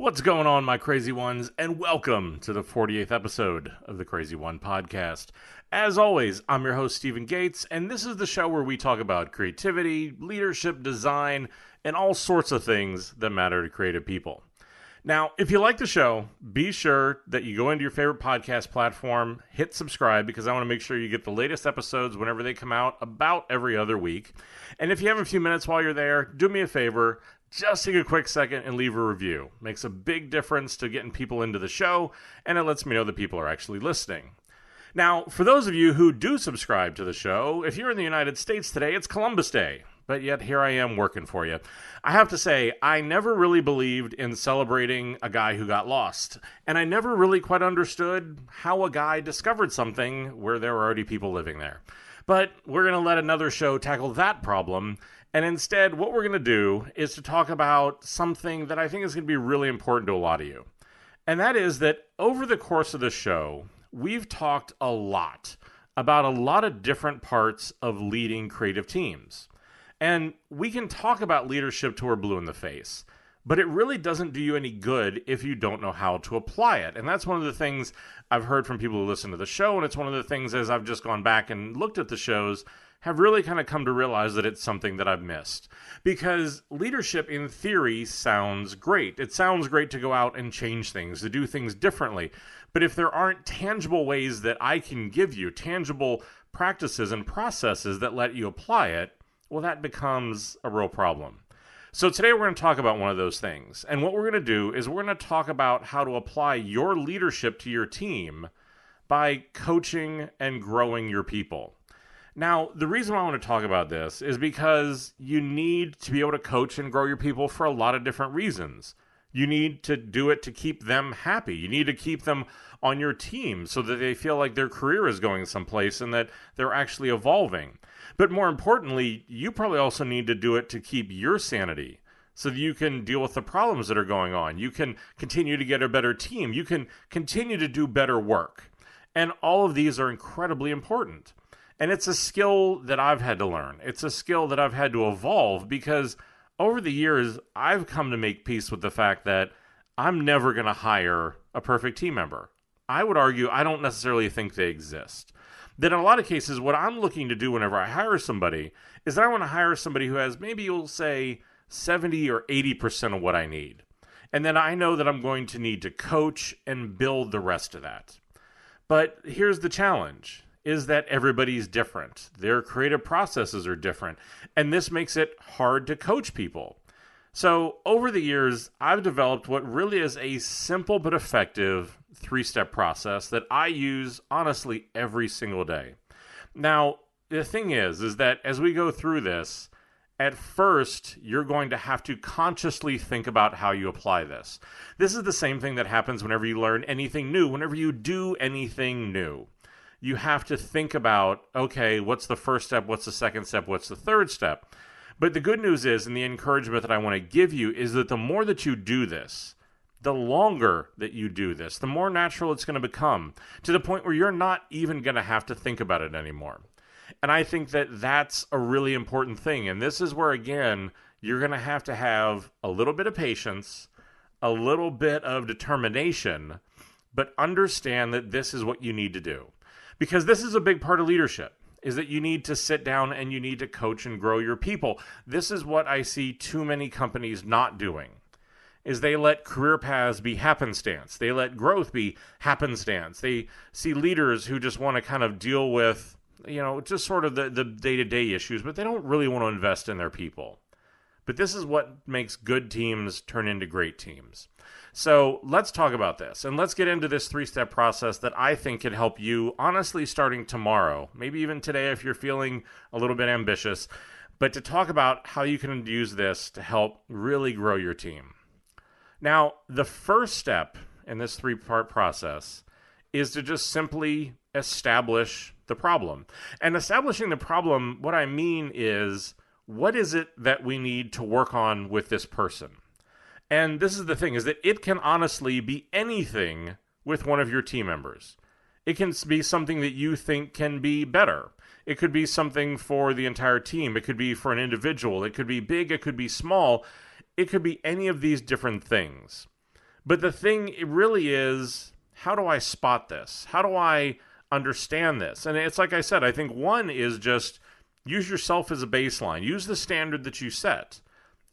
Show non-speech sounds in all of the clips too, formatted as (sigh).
What's going on, my crazy ones, and welcome to the 48th episode of the Crazy One podcast. As always, I'm your host, Stephen Gates, and this is the show where we talk about creativity, leadership, design, and all sorts of things that matter to creative people. Now, if you like the show, be sure that you go into your favorite podcast platform, hit subscribe because I want to make sure you get the latest episodes whenever they come out about every other week. And if you have a few minutes while you're there, do me a favor, just take a quick second and leave a review. Makes a big difference to getting people into the show, and it lets me know that people are actually listening. Now, for those of you who do subscribe to the show, if you're in the United States today, it's Columbus Day but yet here I am working for you. I have to say, I never really believed in celebrating a guy who got lost, and I never really quite understood how a guy discovered something where there were already people living there. But we're going to let another show tackle that problem. And instead, what we're going to do is to talk about something that I think is going to be really important to a lot of you. And that is that over the course of the show, we've talked a lot about a lot of different parts of leading creative teams. And we can talk about leadership till we're blue in the face, but it really doesn't do you any good if you don't know how to apply it. And that's one of the things I've heard from people who listen to the show. And it's one of the things as I've just gone back and looked at the shows have really kind of come to realize that it's something that I've missed. Because leadership in theory sounds great. It sounds great to go out and change things, to do things differently. But if there aren't tangible ways that I can give you, tangible practices and processes that let you apply it, well, that becomes a real problem. So, today we're going to talk about one of those things. And what we're going to do is we're going to talk about how to apply your leadership to your team by coaching and growing your people. Now, the reason why I want to talk about this is because you need to be able to coach and grow your people for a lot of different reasons. You need to do it to keep them happy. You need to keep them on your team so that they feel like their career is going someplace and that they're actually evolving. But more importantly, you probably also need to do it to keep your sanity so that you can deal with the problems that are going on. You can continue to get a better team. You can continue to do better work. And all of these are incredibly important. And it's a skill that I've had to learn. It's a skill that I've had to evolve because over the years, I've come to make peace with the fact that I'm never going to hire a perfect team member. I would argue I don't necessarily think they exist that in a lot of cases, what I'm looking to do whenever I hire somebody is that I want to hire somebody who has maybe you'll say 70 or 80% of what I need. And then I know that I'm going to need to coach and build the rest of that. But here's the challenge is that everybody's different. Their creative processes are different. And this makes it hard to coach people. So, over the years, I've developed what really is a simple but effective three step process that I use honestly every single day. Now, the thing is, is that as we go through this, at first, you're going to have to consciously think about how you apply this. This is the same thing that happens whenever you learn anything new, whenever you do anything new. You have to think about, okay, what's the first step? What's the second step? What's the third step? But the good news is, and the encouragement that I want to give you is that the more that you do this, the longer that you do this, the more natural it's going to become to the point where you're not even going to have to think about it anymore. And I think that that's a really important thing. And this is where, again, you're going to have to have a little bit of patience, a little bit of determination, but understand that this is what you need to do. Because this is a big part of leadership is that you need to sit down and you need to coach and grow your people. This is what I see too many companies not doing. Is they let career paths be happenstance. They let growth be happenstance. They see leaders who just want to kind of deal with, you know, just sort of the, the day-to-day issues, but they don't really want to invest in their people. But this is what makes good teams turn into great teams. So let's talk about this and let's get into this three step process that I think can help you, honestly, starting tomorrow, maybe even today if you're feeling a little bit ambitious, but to talk about how you can use this to help really grow your team. Now, the first step in this three part process is to just simply establish the problem. And establishing the problem, what I mean is, what is it that we need to work on with this person? And this is the thing is that it can honestly be anything with one of your team members. It can be something that you think can be better. It could be something for the entire team. It could be for an individual. It could be big. It could be small. It could be any of these different things. But the thing really is how do I spot this? How do I understand this? And it's like I said, I think one is just use yourself as a baseline, use the standard that you set.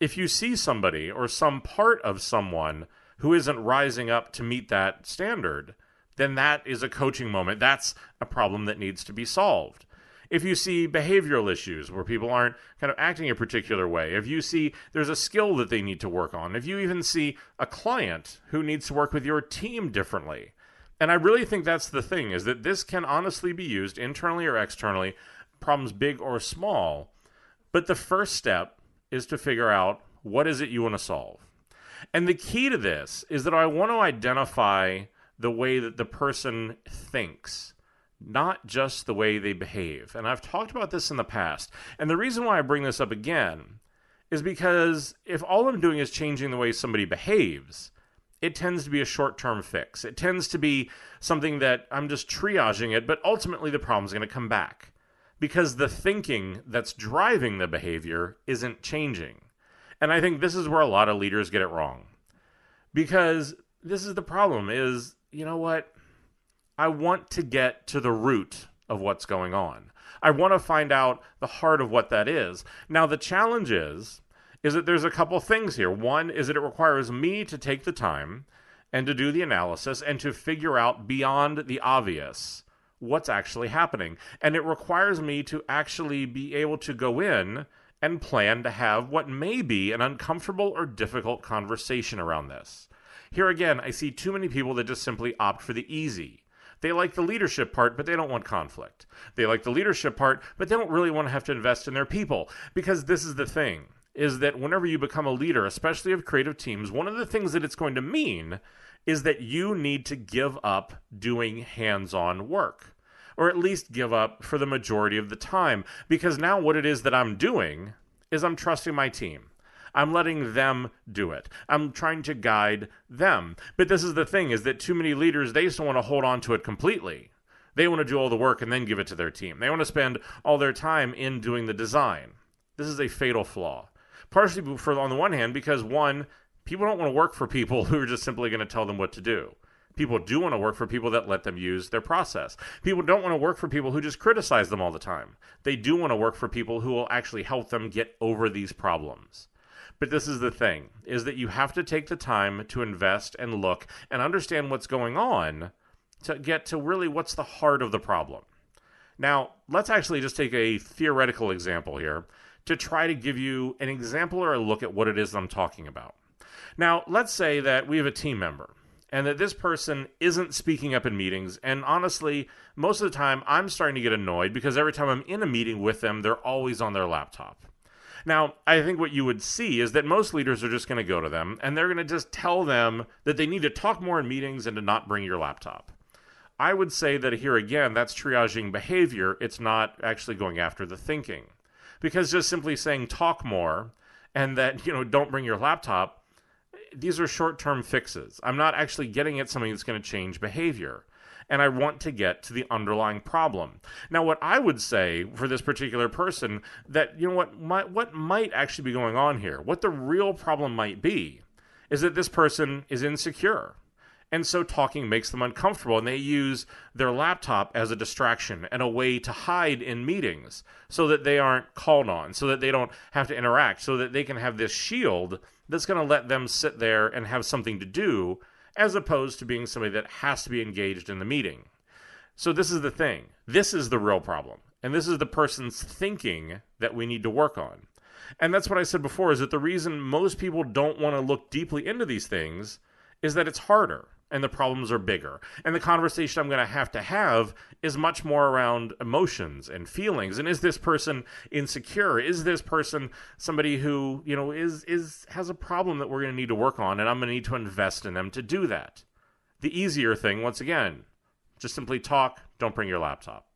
If you see somebody or some part of someone who isn't rising up to meet that standard, then that is a coaching moment. That's a problem that needs to be solved. If you see behavioral issues where people aren't kind of acting a particular way, if you see there's a skill that they need to work on, if you even see a client who needs to work with your team differently. And I really think that's the thing is that this can honestly be used internally or externally, problems big or small. But the first step is to figure out what is it you want to solve. And the key to this is that I want to identify the way that the person thinks, not just the way they behave. And I've talked about this in the past. And the reason why I bring this up again is because if all I'm doing is changing the way somebody behaves, it tends to be a short term fix. It tends to be something that I'm just triaging it, but ultimately the problem's going to come back because the thinking that's driving the behavior isn't changing. And I think this is where a lot of leaders get it wrong. Because this is the problem is, you know what? I want to get to the root of what's going on. I want to find out the heart of what that is. Now the challenge is is that there's a couple things here. One is that it requires me to take the time and to do the analysis and to figure out beyond the obvious what's actually happening. And it requires me to actually be able to go in and plan to have what may be an uncomfortable or difficult conversation around this. Here again, I see too many people that just simply opt for the easy. They like the leadership part, but they don't want conflict. They like the leadership part, but they don't really want to have to invest in their people. Because this is the thing is that whenever you become a leader, especially of creative teams, one of the things that it's going to mean is that you need to give up doing hands on work or at least give up for the majority of the time. Because now what it is that I'm doing is I'm trusting my team. I'm letting them do it. I'm trying to guide them. But this is the thing is that too many leaders they just want to hold on to it completely. They want to do all the work and then give it to their team. They want to spend all their time in doing the design. This is a fatal flaw. Partially for on the one hand because one, people don't want to work for people (laughs) who are just simply going to tell them what to do. People do want to work for people that let them use their process. People don't want to work for people who just criticize them all the time. They do want to work for people who will actually help them get over these problems. But this is the thing is that you have to take the time to invest and look and understand what's going on to get to really what's the heart of the problem. Now, let's actually just take a theoretical example here to try to give you an example or a look at what it is I'm talking about. Now, let's say that we have a team member and that this person isn't speaking up in meetings. And honestly, most of the time, I'm starting to get annoyed because every time I'm in a meeting with them, they're always on their laptop. Now, I think what you would see is that most leaders are just going to go to them and they're going to just tell them that they need to talk more in meetings and to not bring your laptop. I would say that here again, that's triaging behavior. It's not actually going after the thinking. Because just simply saying talk more and that, you know, don't bring your laptop these are short term fixes. I'm not actually getting at something that's going to change behavior. And I want to get to the underlying problem. Now, what I would say for this particular person that, you know, what might, what might actually be going on here, what the real problem might be, is that this person is insecure. And so talking makes them uncomfortable, and they use their laptop as a distraction and a way to hide in meetings so that they aren't called on, so that they don't have to interact, so that they can have this shield that's going to let them sit there and have something to do, as opposed to being somebody that has to be engaged in the meeting. So, this is the thing. This is the real problem. And this is the person's thinking that we need to work on. And that's what I said before is that the reason most people don't want to look deeply into these things is that it's harder and the problems are bigger. And the conversation I'm going to have to have is much more around emotions and feelings. And is this person insecure? Is this person somebody who, you know, is is has a problem that we're going to need to work on and I'm going to need to invest in them to do that. The easier thing once again, just simply talk, don't bring your laptop.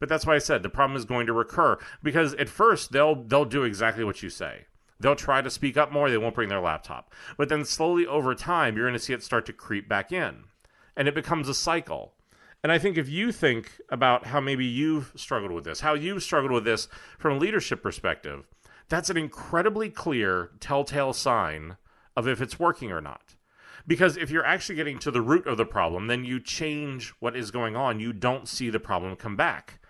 But that's why I said the problem is going to recur because at first they'll they'll do exactly what you say. They'll try to speak up more, they won't bring their laptop. But then slowly over time, you're going to see it start to creep back in. And it becomes a cycle. And I think if you think about how maybe you've struggled with this, how you've struggled with this from a leadership perspective, that's an incredibly clear telltale sign of if it's working or not. Because if you're actually getting to the root of the problem, then you change what is going on. You don't see the problem come back.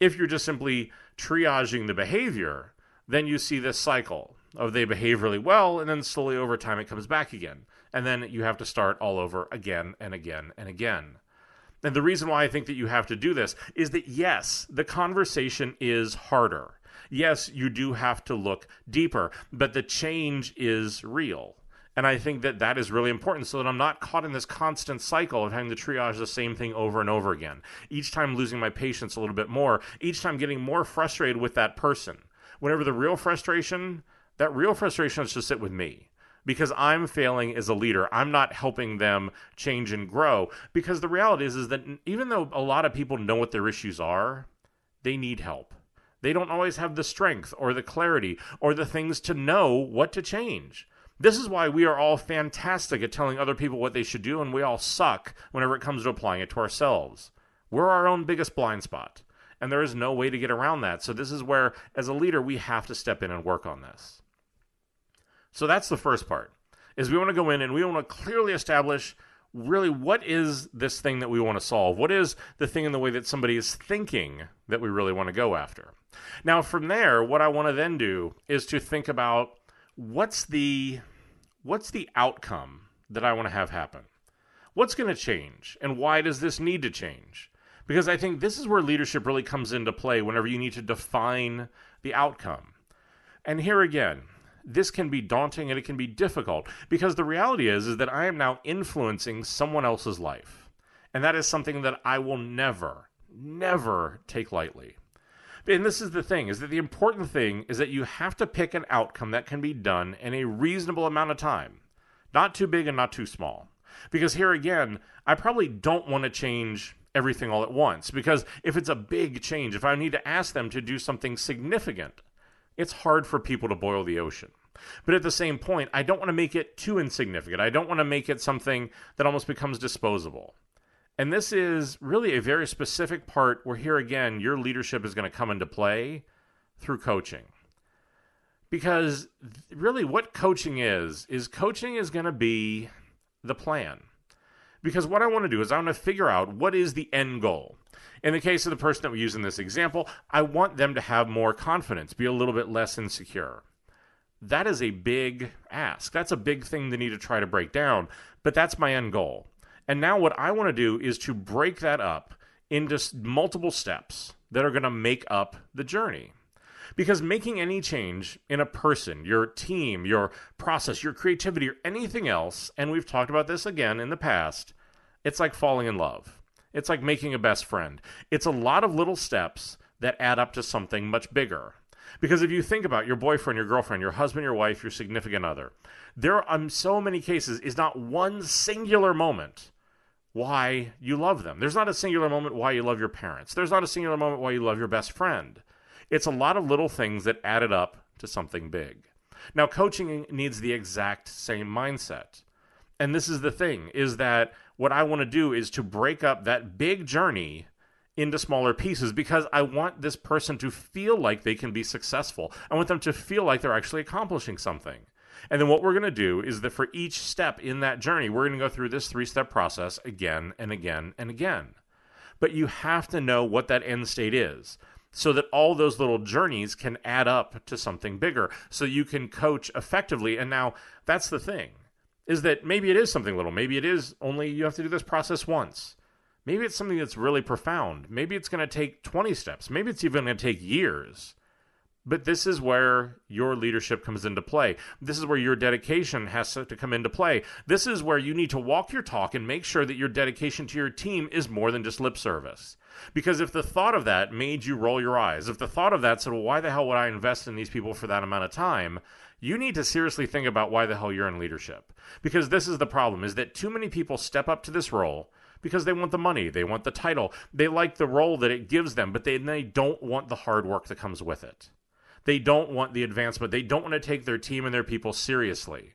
If you're just simply triaging the behavior, then you see this cycle of they behave really well, and then slowly over time it comes back again. And then you have to start all over again and again and again. And the reason why I think that you have to do this is that, yes, the conversation is harder. Yes, you do have to look deeper, but the change is real. And I think that that is really important so that I'm not caught in this constant cycle of having to triage the same thing over and over again. Each time losing my patience a little bit more, each time getting more frustrated with that person. Whenever the real frustration, that real frustration to sit with me because I'm failing as a leader. I'm not helping them change and grow because the reality is is that even though a lot of people know what their issues are, they need help. They don't always have the strength or the clarity or the things to know what to change. This is why we are all fantastic at telling other people what they should do, and we all suck whenever it comes to applying it to ourselves. We're our own biggest blind spot, and there is no way to get around that. So, this is where, as a leader, we have to step in and work on this. So that's the first part. Is we want to go in and we want to clearly establish really what is this thing that we want to solve? What is the thing in the way that somebody is thinking that we really want to go after? Now from there, what I want to then do is to think about what's the what's the outcome that I want to have happen? What's going to change and why does this need to change? Because I think this is where leadership really comes into play whenever you need to define the outcome. And here again, this can be daunting and it can be difficult because the reality is is that I am now influencing someone else's life. And that is something that I will never never take lightly. And this is the thing is that the important thing is that you have to pick an outcome that can be done in a reasonable amount of time. Not too big and not too small. Because here again, I probably don't want to change everything all at once because if it's a big change, if I need to ask them to do something significant, it's hard for people to boil the ocean. But at the same point, I don't want to make it too insignificant. I don't want to make it something that almost becomes disposable. And this is really a very specific part where, here again, your leadership is going to come into play through coaching. Because really, what coaching is, is coaching is going to be the plan. Because what I want to do is I want to figure out what is the end goal. In the case of the person that we use in this example, I want them to have more confidence, be a little bit less insecure. That is a big ask. That's a big thing they need to try to break down, but that's my end goal. And now what I want to do is to break that up into multiple steps that are going to make up the journey. Because making any change in a person, your team, your process, your creativity, or anything else, and we've talked about this again in the past, it's like falling in love. It's like making a best friend. It's a lot of little steps that add up to something much bigger. Because if you think about your boyfriend, your girlfriend, your husband, your wife, your significant other, there are so many cases is not one singular moment why you love them. There's not a singular moment why you love your parents. There's not a singular moment why you love your best friend. It's a lot of little things that added up to something big. Now coaching needs the exact same mindset. And this is the thing is that what I want to do is to break up that big journey into smaller pieces because I want this person to feel like they can be successful. I want them to feel like they're actually accomplishing something. And then what we're going to do is that for each step in that journey, we're going to go through this three step process again and again and again. But you have to know what that end state is so that all those little journeys can add up to something bigger so you can coach effectively. And now that's the thing is that maybe it is something little. Maybe it is only you have to do this process once. Maybe it's something that's really profound. Maybe it's going to take 20 steps. Maybe it's even going to take years. But this is where your leadership comes into play. This is where your dedication has to come into play. This is where you need to walk your talk and make sure that your dedication to your team is more than just lip service. Because if the thought of that made you roll your eyes, if the thought of that said, well, why the hell would I invest in these people for that amount of time? You need to seriously think about why the hell you're in leadership. Because this is the problem is that too many people step up to this role because they want the money, they want the title, they like the role that it gives them, but they, they don't want the hard work that comes with it. They don't want the advancement. They don't want to take their team and their people seriously.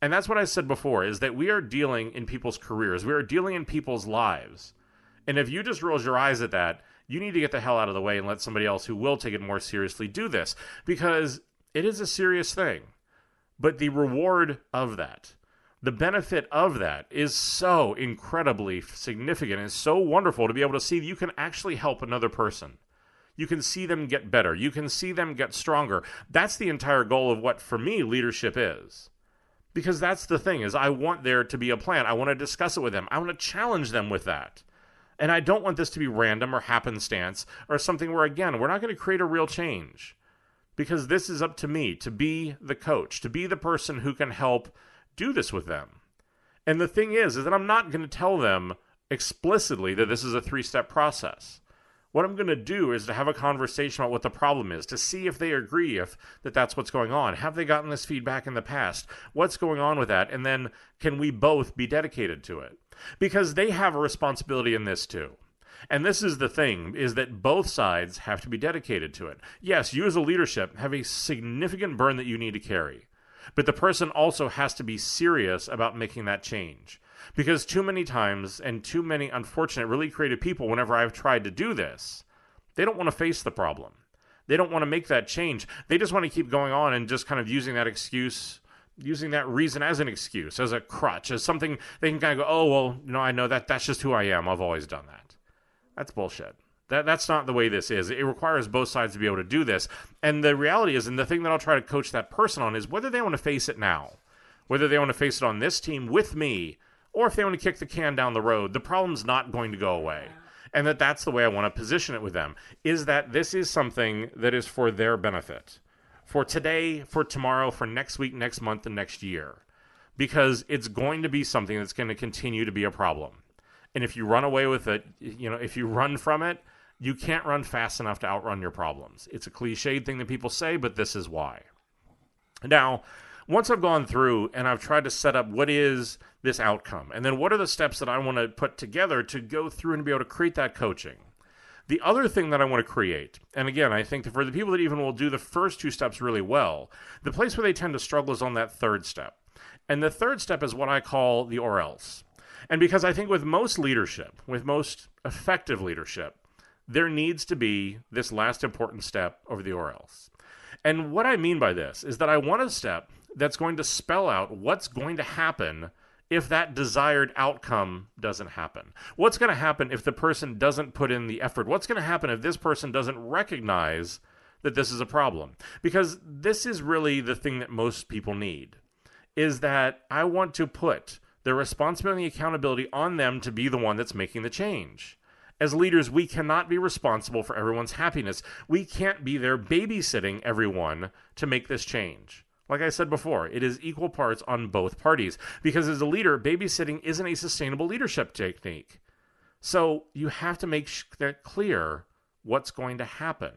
And that's what I said before is that we are dealing in people's careers. We are dealing in people's lives. And if you just roll your eyes at that, you need to get the hell out of the way and let somebody else who will take it more seriously do this because it is a serious thing. But the reward of that, the benefit of that is so incredibly significant and so wonderful to be able to see that you can actually help another person. You can see them get better. You can see them get stronger. That's the entire goal of what for me leadership is. Because that's the thing is I want there to be a plan. I want to discuss it with them. I want to challenge them with that. And I don't want this to be random or happenstance or something where again, we're not going to create a real change. Because this is up to me to be the coach, to be the person who can help do this with them. And the thing is, is that I'm not going to tell them explicitly that this is a three step process. What I'm going to do is to have a conversation about what the problem is, to see if they agree if that that's what's going on. Have they gotten this feedback in the past? What's going on with that? And then can we both be dedicated to it? Because they have a responsibility in this too. And this is the thing is that both sides have to be dedicated to it. Yes, you as a leadership have a significant burn that you need to carry. But the person also has to be serious about making that change. Because too many times, and too many unfortunate, really creative people, whenever I've tried to do this, they don't want to face the problem. They don't want to make that change. They just want to keep going on and just kind of using that excuse, using that reason as an excuse, as a crutch, as something they can kind of go, oh, well, you know, I know that that's just who I am. I've always done that. That's bullshit. That that's not the way this is. It requires both sides to be able to do this. And the reality is, and the thing that I'll try to coach that person on is whether they want to face it now, whether they want to face it on this team with me, or if they want to kick the can down the road. The problem's not going to go away. And that that's the way I want to position it with them is that this is something that is for their benefit. For today, for tomorrow, for next week, next month, and next year. Because it's going to be something that's going to continue to be a problem. And if you run away with it, you know, if you run from it, you can't run fast enough to outrun your problems. It's a cliched thing that people say, but this is why. Now, once I've gone through and I've tried to set up what is this outcome, and then what are the steps that I want to put together to go through and be able to create that coaching. The other thing that I want to create, and again, I think for the people that even will do the first two steps really well, the place where they tend to struggle is on that third step. And the third step is what I call the or else. And because I think with most leadership, with most effective leadership, there needs to be this last important step over the or else. And what I mean by this is that I want a step that's going to spell out what's going to happen if that desired outcome doesn't happen. What's going to happen if the person doesn't put in the effort? What's going to happen if this person doesn't recognize that this is a problem? Because this is really the thing that most people need is that I want to put the responsibility and accountability on them to be the one that's making the change. As leaders, we cannot be responsible for everyone's happiness. We can't be there babysitting everyone to make this change. Like I said before, it is equal parts on both parties. Because as a leader, babysitting isn't a sustainable leadership technique. So you have to make that clear what's going to happen.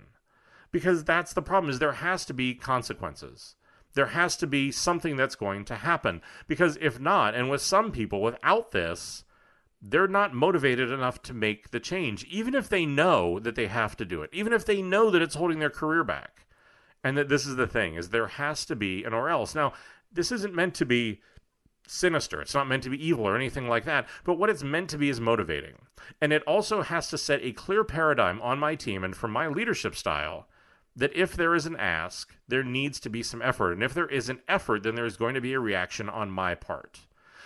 Because that's the problem is there has to be consequences. There has to be something that's going to happen. Because if not, and with some people, without this, they're not motivated enough to make the change, even if they know that they have to do it, even if they know that it's holding their career back. And that this is the thing is there has to be an or else. Now, this isn't meant to be sinister. It's not meant to be evil or anything like that. But what it's meant to be is motivating. And it also has to set a clear paradigm on my team and for my leadership style that if there is an ask, there needs to be some effort. And if there is an effort, then there's going to be a reaction on my part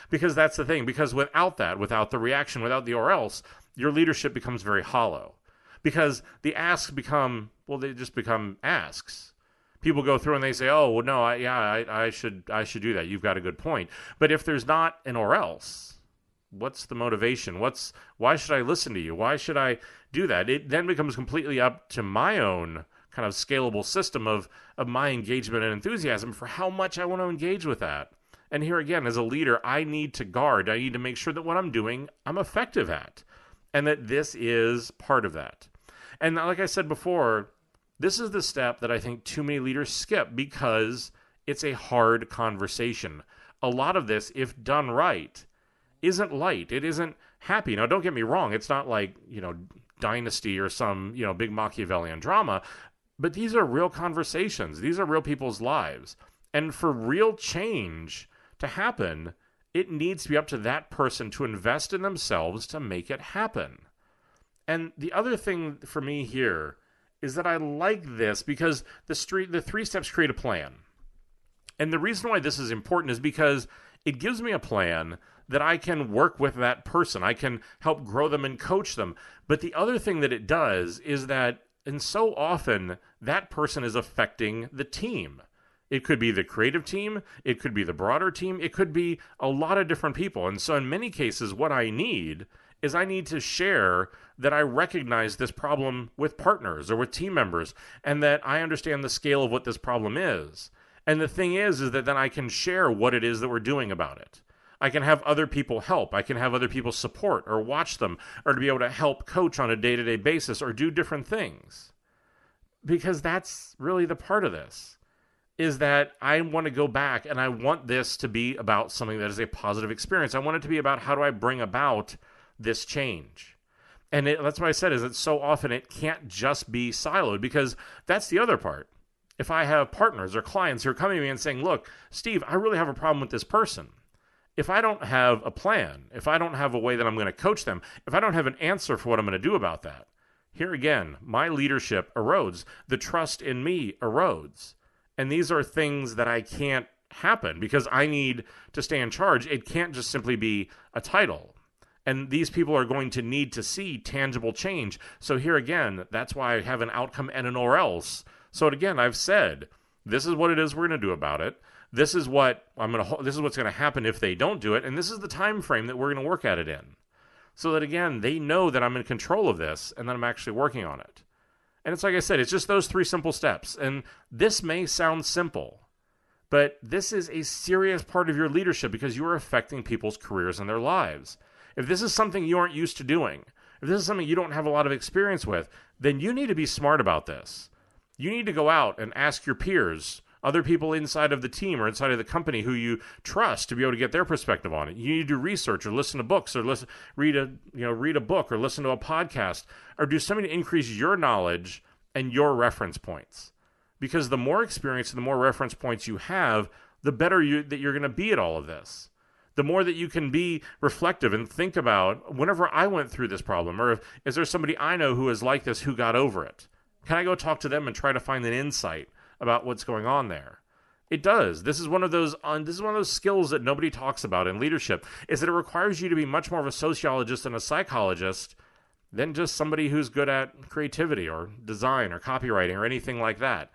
because that's the thing. Because without that, without the reaction, without the or else, your leadership becomes very hollow. Because the asks become, well, they just become asks. People go through and they say, "Oh, well, no, I, yeah, I, I should, I should do that." You've got a good point. But if there's not an or else, what's the motivation? What's why should I listen to you? Why should I do that? It then becomes completely up to my own kind of scalable system of of my engagement and enthusiasm for how much I want to engage with that. And here again, as a leader, I need to guard. I need to make sure that what I'm doing, I'm effective at, and that this is part of that. And like I said before, this is the step that I think too many leaders skip because it's a hard conversation. A lot of this, if done right, isn't light. It isn't happy. Now, don't get me wrong. It's not like, you know, Dynasty or some, you know, big Machiavellian drama, but these are real conversations. These are real people's lives. And for real change, to happen, it needs to be up to that person to invest in themselves to make it happen. And the other thing for me here is that I like this because the street the three steps create a plan. And the reason why this is important is because it gives me a plan that I can work with that person. I can help grow them and coach them. But the other thing that it does is that, and so often, that person is affecting the team. It could be the creative team, it could be the broader team, it could be a lot of different people. And so, in many cases, what I need is I need to share that I recognize this problem with partners or with team members and that I understand the scale of what this problem is. And the thing is, is that then I can share what it is that we're doing about it. I can have other people help. I can have other people support or watch them or to be able to help coach on a day to day basis or do different things. Because that's really the part of this is that I want to go back and I want this to be about something that is a positive experience. I want it to be about how do I bring about this change. And it, that's what I said is that so often it can't just be siloed because that's the other part if I have partners or clients who are coming to me and saying, Look, Steve, I really have a problem with this person. If I don't have a plan, if I don't have a way that I'm going to coach them, if I don't have an answer for what I'm going to do about that, here again, my leadership erodes. The trust in me erodes. And these are things that I can't happen because I need to stay in charge. It can't just simply be a title. And these people are going to need to see tangible change. So, here again, that's why I have an outcome and an or else so again, I've said this is what it is we're going to do about it. This is what I'm going to. This is what's going to happen if they don't do it, and this is the time frame that we're going to work at it in. So that again, they know that I'm in control of this and that I'm actually working on it. And it's like I said, it's just those three simple steps. And this may sound simple, but this is a serious part of your leadership because you are affecting people's careers and their lives. If this is something you aren't used to doing, if this is something you don't have a lot of experience with, then you need to be smart about this you need to go out and ask your peers, other people inside of the team or inside of the company who you trust to be able to get their perspective on it. You need to do research or listen to books or listen read a you know read a book or listen to a podcast or do something to increase your knowledge and your reference points. Because the more experience and the more reference points you have, the better you that you're going to be at all of this the more that you can be reflective and think about whenever I went through this problem, or if, is there somebody I know who is like this who got over it? Can I go talk to them and try to find an insight about what's going on there? It does. This is one of those this is one of those skills that nobody talks about in leadership is that it requires you to be much more of a sociologist and a psychologist than just somebody who's good at creativity or design or copywriting or anything like that.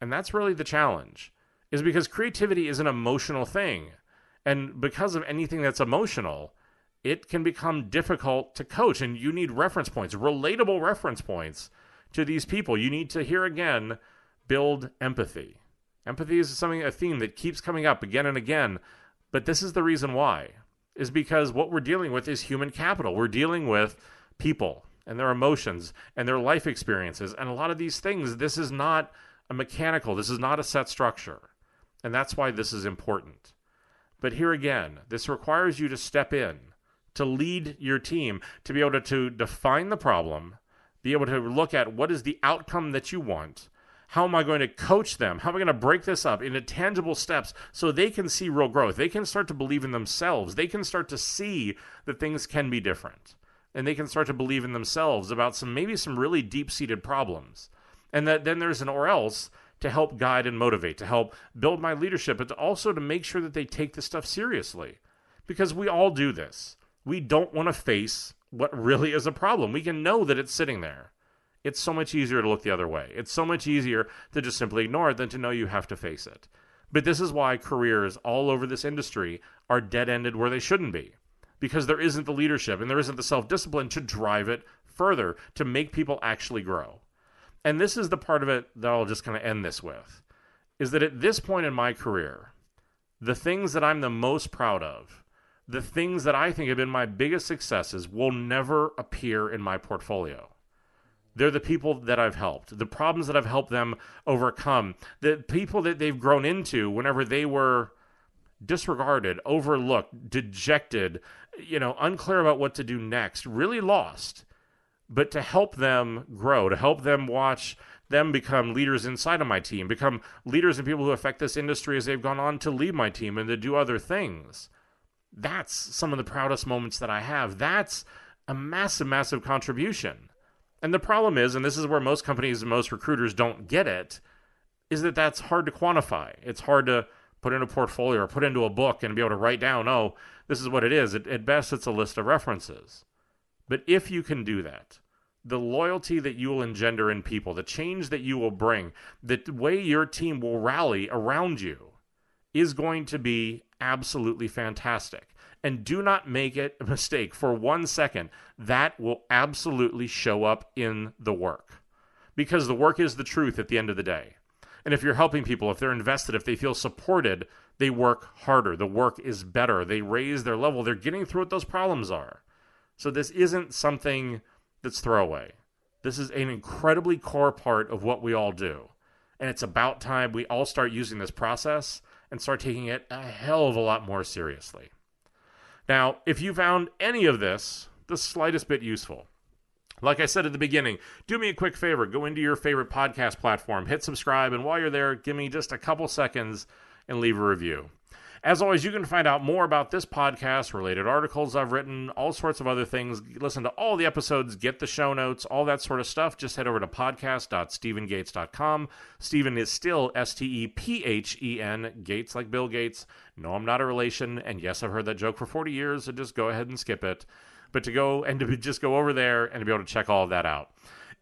And that's really the challenge. Is because creativity is an emotional thing. And because of anything that's emotional, it can become difficult to coach and you need reference points, relatable reference points to these people. You need to hear again build empathy. Empathy is something a theme that keeps coming up again and again, but this is the reason why. Is because what we're dealing with is human capital. We're dealing with people and their emotions and their life experiences. And a lot of these things, this is not a mechanical, this is not a set structure. And that's why this is important. But here again, this requires you to step in, to lead your team, to be able to, to define the problem, be able to look at what is the outcome that you want. How am I going to coach them? How am I going to break this up into tangible steps so they can see real growth? They can start to believe in themselves. They can start to see that things can be different. And they can start to believe in themselves about some maybe some really deep seated problems. And that then there's an or else to help guide and motivate, to help build my leadership, but to also to make sure that they take this stuff seriously. Because we all do this. We don't want to face what really is a problem. We can know that it's sitting there. It's so much easier to look the other way. It's so much easier to just simply ignore it than to know you have to face it. But this is why careers all over this industry are dead ended where they shouldn't be. Because there isn't the leadership and there isn't the self discipline to drive it further, to make people actually grow. And this is the part of it that I'll just kind of end this with is that at this point in my career, the things that I'm the most proud of the things that I think have been my biggest successes will never appear in my portfolio. They're the people that I've helped, the problems that I've helped them overcome, the people that they've grown into whenever they were disregarded, overlooked, dejected, you know, unclear about what to do next, really lost. But to help them grow, to help them watch them become leaders inside of my team, become leaders and people who affect this industry as they've gone on to leave my team and to do other things that's some of the proudest moments that I have. That's a massive, massive contribution. And the problem is, and this is where most companies and most recruiters don't get it, is that that's hard to quantify. It's hard to put in a portfolio or put into a book and be able to write down, oh, this is what it is. At, at best, it's a list of references. But if you can do that, the loyalty that you will engender in people, the change that you will bring, the way your team will rally around you is going to be absolutely fantastic. And do not make it a mistake for one second. That will absolutely show up in the work because the work is the truth at the end of the day. And if you're helping people, if they're invested, if they feel supported, they work harder. The work is better. They raise their level. They're getting through what those problems are. So this isn't something that's throwaway. This is an incredibly core part of what we all do. And it's about time we all start using this process and start taking it a hell of a lot more seriously. Now, if you found any of this the slightest bit useful, like I said at the beginning, do me a quick favor. Go into your favorite podcast platform, hit subscribe, and while you're there, give me just a couple seconds and leave a review. As always, you can find out more about this podcast, related articles I've written, all sorts of other things. Listen to all the episodes, get the show notes, all that sort of stuff. Just head over to podcast.stephengates.com. Stephen is still S T E P H E N, Gates like Bill Gates. No, I'm not a relation. And yes, I've heard that joke for 40 years, so just go ahead and skip it but to go and to just go over there and to be able to check all of that out.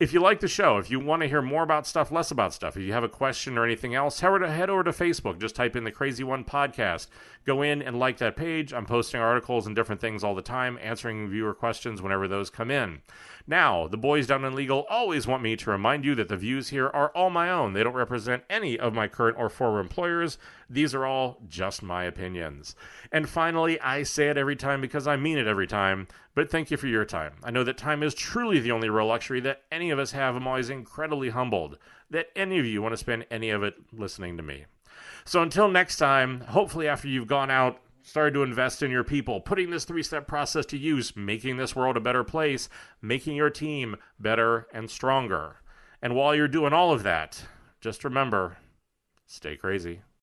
If you like the show, if you want to hear more about stuff, less about stuff, if you have a question or anything else, head over to, Facebook. Just type in the Crazy One Podcast. Go in and like that page. I'm posting articles and different things all the time, answering viewer questions whenever those come in. Now, the boys down in legal always want me to remind you that the views here are all my own. They don't represent any of my current or former employers. These are all just my opinions. And finally, I say it every time because I mean it every time, but thank you for your time. I know that time is truly the only real luxury that any of us have. I'm always incredibly humbled that any of you want to spend any of it listening to me. So until next time, hopefully after you've gone out started to invest in your people, putting this three step process to use, making this world a better place, making your team better and stronger. And while you're doing all of that, just remember stay crazy.